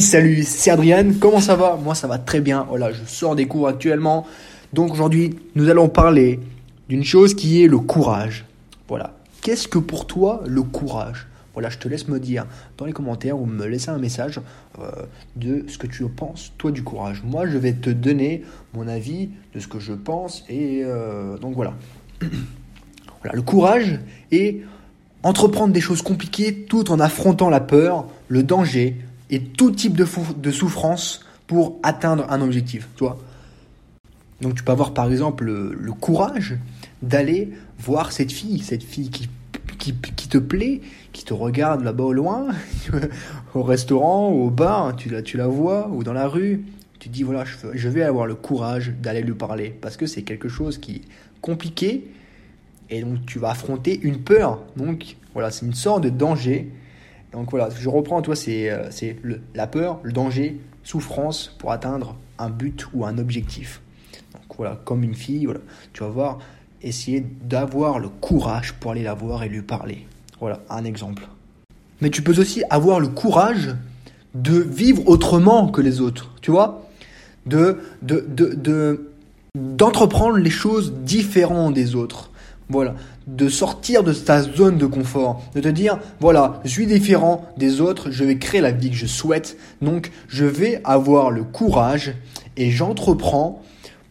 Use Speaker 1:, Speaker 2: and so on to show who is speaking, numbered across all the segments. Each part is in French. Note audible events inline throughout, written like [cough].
Speaker 1: Salut, c'est Adrien, comment ça va? Moi ça va très bien, voilà, je sors des cours actuellement. Donc aujourd'hui, nous allons parler d'une chose qui est le courage. Voilà, qu'est-ce que pour toi le courage? Voilà, je te laisse me dire dans les commentaires ou me laisser un message euh, de ce que tu penses, toi, du courage. Moi, je vais te donner mon avis de ce que je pense et euh, donc voilà. [clears throat] voilà, le courage est entreprendre des choses compliquées tout en affrontant la peur, le danger, et tout type de, souffrance pour atteindre un objectif. Tu Donc tu peux avoir par exemple le, courage d'aller voir cette fille, cette fille qui, qui, qui, te plaît, qui te regarde là-bas au loin, [laughs] au restaurant, au bar, tu la, tu la vois, ou dans la rue. Tu dis voilà, je, je vais avoir le courage d'aller lui parler parce que c'est quelque chose qui est compliqué et donc tu vas affronter une peur. Donc voilà, c'est une sorte de danger donc voilà, je reprends, toi, c'est euh, la peur, le danger, souffrance pour atteindre un but ou un objectif. Donc voilà, comme une fille, voilà, tu vas voir, essayer d'avoir le courage pour aller la voir et lui parler. Voilà, un exemple. Mais tu peux aussi avoir le courage de vivre autrement que les autres, tu vois? De de, d'entreprendre les choses différentes des autres. Voilà, de sortir de ta zone de confort, de te dire, voilà, je suis différent des autres, je vais créer la vie que je souhaite, donc je vais avoir le courage et j'entreprends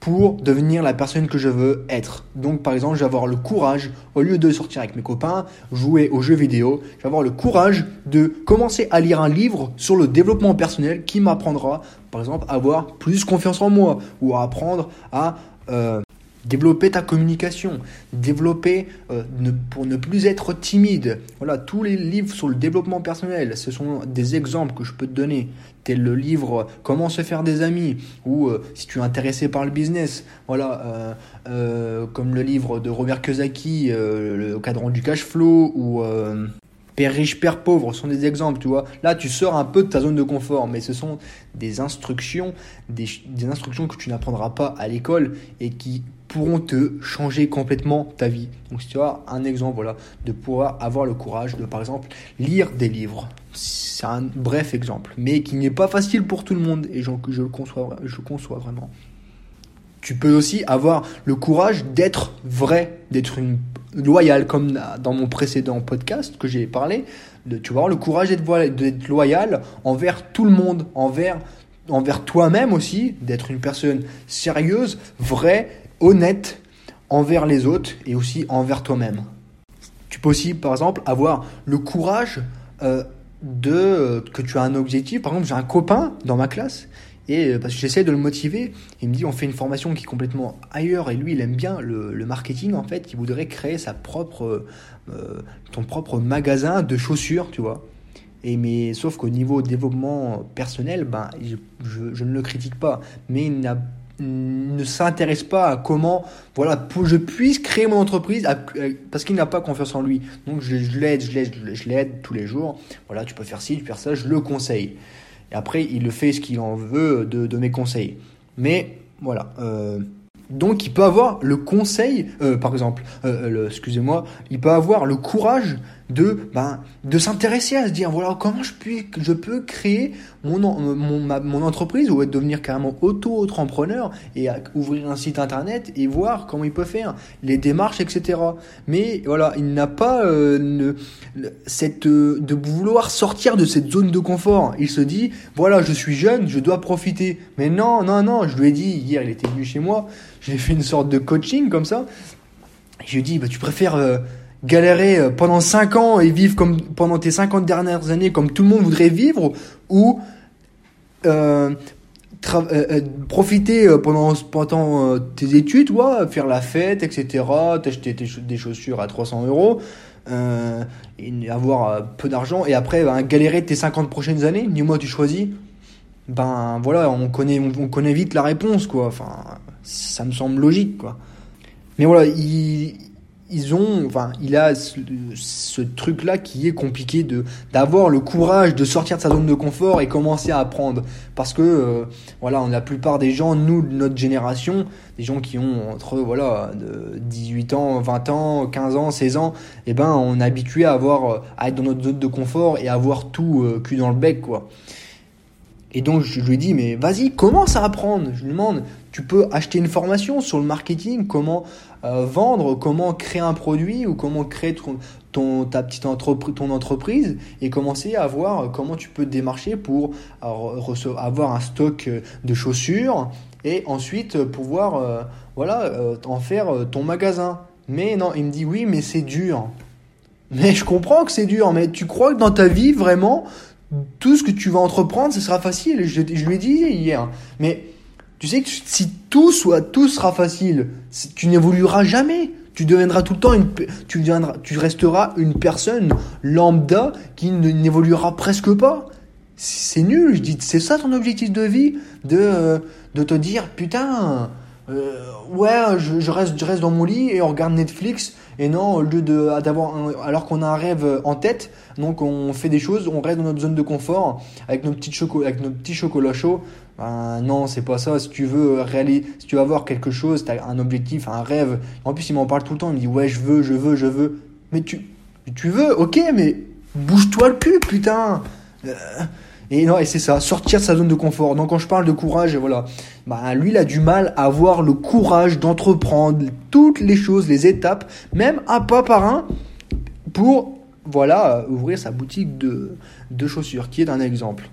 Speaker 1: pour devenir la personne que je veux être. Donc par exemple, je vais avoir le courage, au lieu de sortir avec mes copains, jouer aux jeux vidéo, je vais avoir le courage de commencer à lire un livre sur le développement personnel qui m'apprendra, par exemple, à avoir plus confiance en moi ou à apprendre à... Euh, développer ta communication, développer euh, pour ne plus être timide. Voilà, tous les livres sur le développement personnel, ce sont des exemples que je peux te donner, tel le livre Comment se faire des amis ou euh, si tu es intéressé par le business, voilà, euh, comme le livre de Robert Kiyosaki, le cadran du cash flow ou Père riche, père pauvre sont des exemples, tu vois. Là, tu sors un peu de ta zone de confort, mais ce sont des instructions, des, instructions que tu n'apprendras pas à l'école et qui pourront te changer complètement ta vie. Donc, tu as un exemple, voilà, de pouvoir avoir le courage de, par exemple, lire des livres. C'est un bref exemple, mais qui n'est pas facile pour tout le monde et je, je le conçois, je conçois vraiment. Tu peux aussi avoir le courage d'être vrai, d'être une loyal, comme dans mon précédent podcast que j'ai parlé, de, tu vois, le courage d'être loyal envers tout le monde, envers, envers toi-même aussi, d'être une personne sérieuse, vraie, honnête envers les autres et aussi envers toi-même. Tu peux aussi, par exemple, avoir le courage euh, de que tu as un objectif. Par exemple, j'ai un copain dans ma classe et euh, parce que j'essaie de le motiver, il me dit on fait une formation qui est complètement ailleurs et lui il aime bien le, marketing en fait, il voudrait créer sa propre, euh, ton propre magasin de chaussures, tu vois. Et mais sauf qu'au niveau développement personnel, ben je, je, ne le critique pas, mais il n'a ne s'intéresse pas à comment voilà je puisse créer mon entreprise parce qu'il n'a pas confiance en lui donc je, l'aide je l'aide je l'aide tous les jours voilà tu peux faire ci tu peux faire ça je le conseille et après, il le fait ce qu'il en veut de, mes conseils. Mais voilà. Euh, donc, il peut avoir le conseil, euh, par exemple, euh, excusez-moi, il peut avoir le courage de, ben, de s'intéresser à se dire voilà comment je, puis, je peux créer mon, mon, mon entreprise ou devenir carrément auto-entrepreneur et ouvrir un site internet et voir comment il peut faire les démarches etc mais voilà il n'a pas euh, cette euh, de vouloir sortir de cette zone de confort. Il se dit voilà je suis jeune je dois profiter. Mais non non non je lui ai dit hier il était venu chez moi j'ai fait une sorte de coaching comme ça. Je lui ai dit bah, tu préfères euh, galérer euh, pendant 5 ans et vivre comme pendant tes 50 dernières années comme tout le monde voudrait vivre ou euh, euh, profiter pendant, pendant tes études, ouais, faire la fête, etc., t'acheter des chaussures à 300 euros, et avoir peu d'argent, et après ben, galérer tes 50 prochaines années, dis-moi tu choisis, ben voilà, on connaît, on, connaît vite la réponse, quoi, enfin, ça me semble logique, quoi. Mais voilà, il, ils ont, enfin, il a ce, truc-là qui est compliqué de d'avoir le courage de sortir de sa zone de confort et commencer à apprendre. Parce que, euh, voilà, la plupart des gens, nous, de notre génération, des gens qui ont entre, voilà, de 18 ans, 20 ans, 15 ans, 16 ans, eh ben, on est habitué à avoir, à être dans notre zone de confort et à avoir tout euh, cul dans le bec, quoi. Et donc je lui dis mais vas-y commence à apprendre. Je lui demande tu peux acheter une formation sur le marketing, comment euh, vendre, comment créer un produit ou comment créer ton, ta petite entreprise, ton entreprise et commencer à voir comment tu peux démarcher pour avoir un stock de chaussures et ensuite pouvoir voilà en faire ton magasin. Mais non, il me dit oui mais c'est dur. Mais je comprends que c'est dur, mais tu crois que dans ta vie vraiment tout ce que tu vas entreprendre, ce sera facile? Je, je lui ai dit hier. Mais tu sais que si tout soit tout sera facile, tu n'évolueras jamais. Tu deviendras tout le temps une, tu deviendras, tu resteras une personne lambda qui n'évoluera presque pas. C'est nul. Je dis, c'est ça ton objectif de vie, de de te dire putain, euh, ouais, je, reste, je reste dans mon lit et on regarde Netflix et non, au lieu de d'avoir alors qu'on a un rêve en tête, donc on fait des choses, on reste dans notre zone de confort avec nos avec nos petits chocolats chauds. Ben, non, c'est pas ça. Si tu veux réaliser, si tu veux avoir quelque chose, tu as un objectif, un rêve. En plus, il m'en parle tout le temps. Il me dit ouais, je veux, je veux, je veux. Mais tu, tu veux, ok, mais bouge-toi le cul, putain. Euh, et non, et c'est ça, sortir de sa zone de confort. Donc quand je parle de courage, voilà, bah lui il a du mal à avoir le courage d'entreprendre toutes les choses, les étapes, même un pas par un, pour voilà ouvrir sa boutique de, de chaussures, qui est un exemple.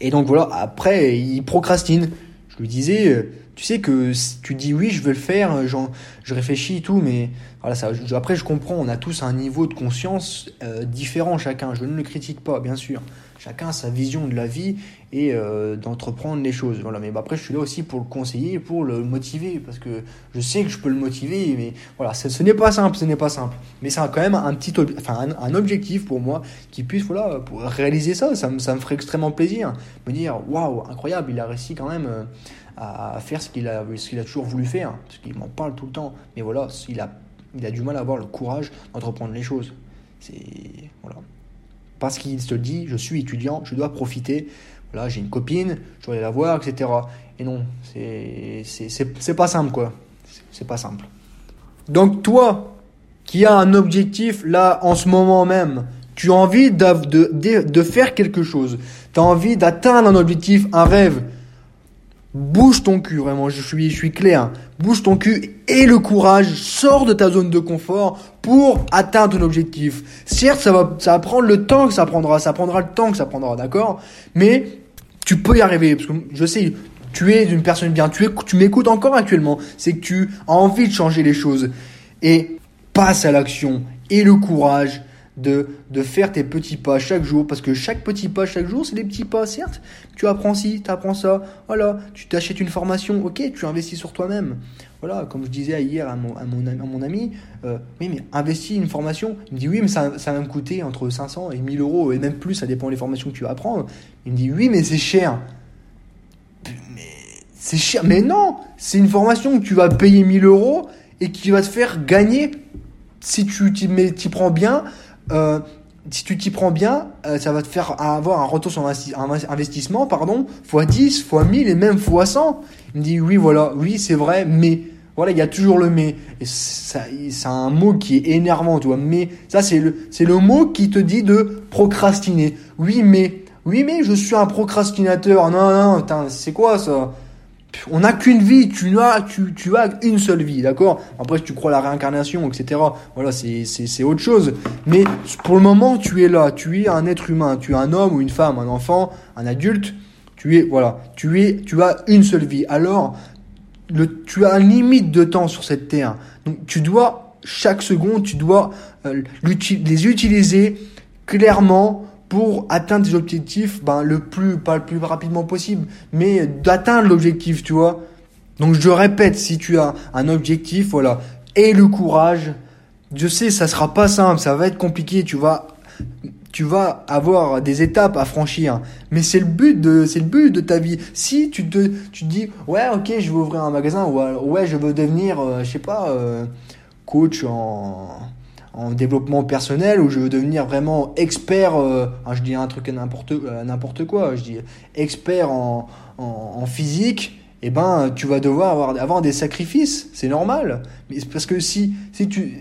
Speaker 1: Et donc voilà, après il procrastine. Je lui disais, euh, tu sais que si tu dis oui, je veux le faire, genre, je réfléchis et tout, mais voilà, ça, après je comprends, on a tous un niveau de conscience euh, différent chacun. Je ne le critique pas, bien sûr. Chacun a sa vision de la vie et euh, d'entreprendre les choses. Voilà, mais après, je suis là aussi pour le conseiller, pour le motiver, parce que je sais que je peux le motiver, mais voilà, ce, n'est pas simple, ce n'est pas simple. Mais c'est quand même un petit, enfin, un, objectif pour moi qui puisse, voilà, réaliser ça, ça me, ça me ferait extrêmement plaisir. Me dire, waouh, incroyable, il a réussi quand même euh, à faire ce qu'il a, a toujours voulu faire, parce qu'il m'en parle tout le temps. Mais voilà, il a, il a du mal à avoir le courage d'entreprendre les choses. C'est, voilà parce qu'il se dit je suis étudiant, je dois profiter. Voilà, j'ai une copine, je dois la voir, etc. Et non, c'est pas simple quoi. C'est pas simple. Donc toi, qui as un objectif là en ce moment même, tu as envie de, de, de faire quelque chose, tu as envie d'atteindre un objectif, un rêve, bouge ton cul, vraiment, je suis, je suis clair. Bouge ton cul et le courage, sors de ta zone de confort pour atteindre ton objectif. Certes, ça va, ça va prendre le temps que ça prendra, ça prendra le temps que ça prendra, d'accord? Mais tu peux y arriver, parce que je sais, tu es une personne bien, tu, tu m'écoutes encore actuellement, c'est que tu as envie de changer les choses. Et passe à l'action et le courage de, de faire tes petits pas chaque jour, parce que chaque petit pas chaque jour, c'est des petits pas, certes. Tu apprends ci, tu apprends ça, voilà, tu t'achètes une formation, ok, tu investis sur toi-même. Voilà, comme je disais hier à mon, à mon, à mon ami, euh, oui, mais investis une formation. Il me dit, oui, mais ça, ça va me coûter entre 500 et 1000 euros, et même plus, ça dépend des formations que tu vas apprendre. Il me dit, oui, mais c'est cher. Mais c'est cher, mais non, c'est une formation que tu vas payer 1000 euros et qui va te faire gagner si tu t'y prends bien euh, si tu t'y prends bien, euh, ça va te faire avoir un retour sur investissement, pardon, x 10, x 1000 et même x 100. Il me dit oui, voilà, oui, c'est vrai, mais voilà, il y a toujours le mais. Et c'est un mot qui est énervant, tu vois. Mais ça, c'est le, c'est le mot qui te dit de procrastiner. Oui, mais, oui, mais je suis un procrastinateur. Non, non, c'est quoi ça? On n'a qu'une vie, tu as, tu, tu as une seule vie, d'accord? Après, si tu crois à la réincarnation, etc., voilà, c'est autre chose. Mais pour le moment, tu es là, tu es un être humain, tu es un homme ou une femme, un enfant, un adulte, tu es, voilà, tu es, tu as une seule vie. Alors, le, tu as une limite de temps sur cette terre. Donc, tu dois, chaque seconde, tu dois euh, les utiliser clairement pour atteindre tes objectifs, ben, le plus, pas le plus rapidement possible, mais d'atteindre l'objectif, tu vois. Donc je répète, si tu as un objectif, voilà, et le courage, je sais, ça sera pas simple, ça va être compliqué, tu vas, tu vas avoir des étapes à franchir, mais c'est le but de, c'est le but de ta vie. Si tu te, tu te dis, ouais, ok, je veux ouvrir un magasin, ou ouais, je veux devenir, euh, je sais pas, euh, coach en en développement personnel où je veux devenir vraiment expert, euh, je dis un truc n'importe euh, n'importe quoi, je dis expert en, en, physique, eh ben tu vas devoir avoir, avoir des sacrifices, c'est normal. Mais parce que si, si tu...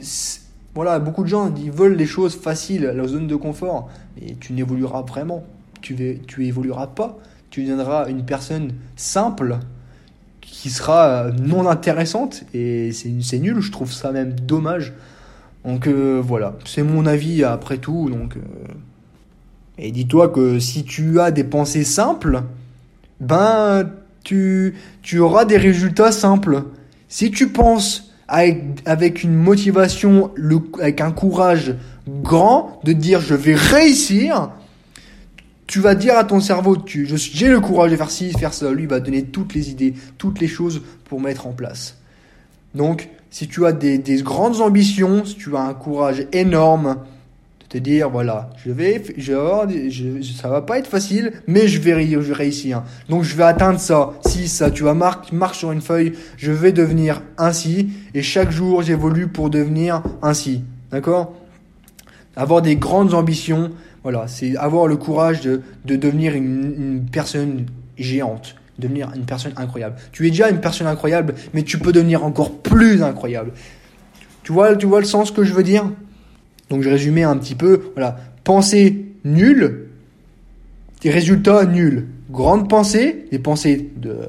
Speaker 1: Voilà, beaucoup de gens ils veulent les choses faciles, la zone de confort, et tu n'évolueras vraiment. Tu, tu évolueras pas. tu deviendras une personne simple qui sera non intéressante et c'est nul, je trouve ça même dommage. Donc euh, voilà, c'est mon avis après tout. Donc, euh, Et dis-toi que si tu as des pensées simples, ben tu, tu auras des résultats simples. Si tu penses avec, avec une motivation, le, avec un courage grand de dire je vais réussir, tu vas dire à ton cerveau, tu, j'ai le courage de faire ci, faire ça. Lui va donner toutes les idées, toutes les choses pour mettre en place. Donc, si tu as des, des grandes ambitions, si tu as un courage énorme, de te dire, voilà, je vais, je je, ça va pas être facile, mais je vais, je réussir. Donc, je vais atteindre ça. Si ça, tu vas marquer, marque sur une feuille, je vais devenir ainsi, et chaque jour, j'évolue pour devenir ainsi. D'accord? Avoir des grandes ambitions, voilà, c'est avoir le courage de, de devenir une personne géante devenir une personne incroyable. Tu es déjà une personne incroyable, mais tu peux devenir encore plus incroyable. Tu vois, tu vois le sens que je veux dire? Donc je résumais un petit peu. Voilà, pensée nulle, des résultats nuls. Grande pensée, des pensées de,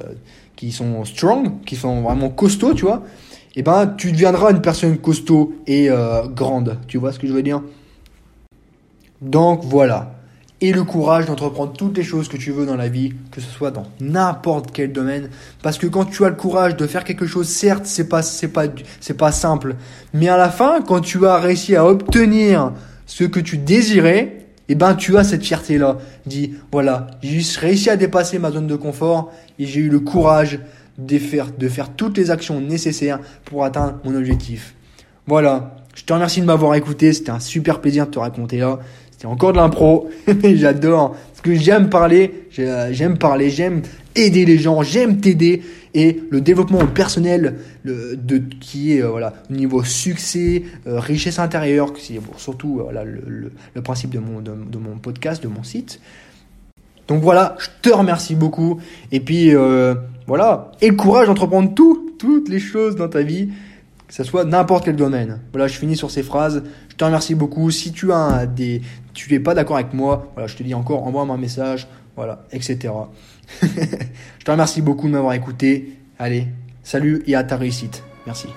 Speaker 1: qui sont strong, qui sont vraiment costauds, tu vois. Et eh ben, tu deviendras une personne costaud et euh, grande. Tu vois ce que je veux dire? Donc voilà et le courage d'entreprendre toutes les choses que tu veux dans la vie, que ce soit dans n'importe quel domaine. Parce que quand tu as le courage de faire quelque chose, certes, c'est pas, c'est pas, c'est pas simple. Mais à la fin, quand tu as réussi à obtenir ce que tu désirais, eh ben, tu as cette fierté-là. Dis, voilà, j'ai réussi à dépasser ma zone de confort et j'ai eu le courage de faire, de faire toutes les actions nécessaires pour atteindre mon objectif. Voilà. Je te remercie de m'avoir écouté. C'était un super plaisir de te raconter là. C'est encore de l'impro. [laughs] J'adore. Parce que j'aime parler, j'aime parler, j'aime aider les gens, j'aime t'aider. Et le développement personnel qui est euh, voilà, au niveau succès, euh, richesse intérieure, c'est surtout euh, le, principe de mon, de, mon podcast, de mon site. Donc voilà, je te remercie beaucoup. Et puis voilà, et le courage d'entreprendre tout, toutes les choses dans ta vie que ce soit n'importe quel domaine. Voilà, je finis sur ces phrases. Je te remercie beaucoup. Si tu as des, tu n'es pas d'accord avec moi, voilà, je te dis encore, envoie-moi un message, voilà, etc. [laughs] je te remercie beaucoup de m'avoir écouté. Allez, salut et à ta réussite. Merci.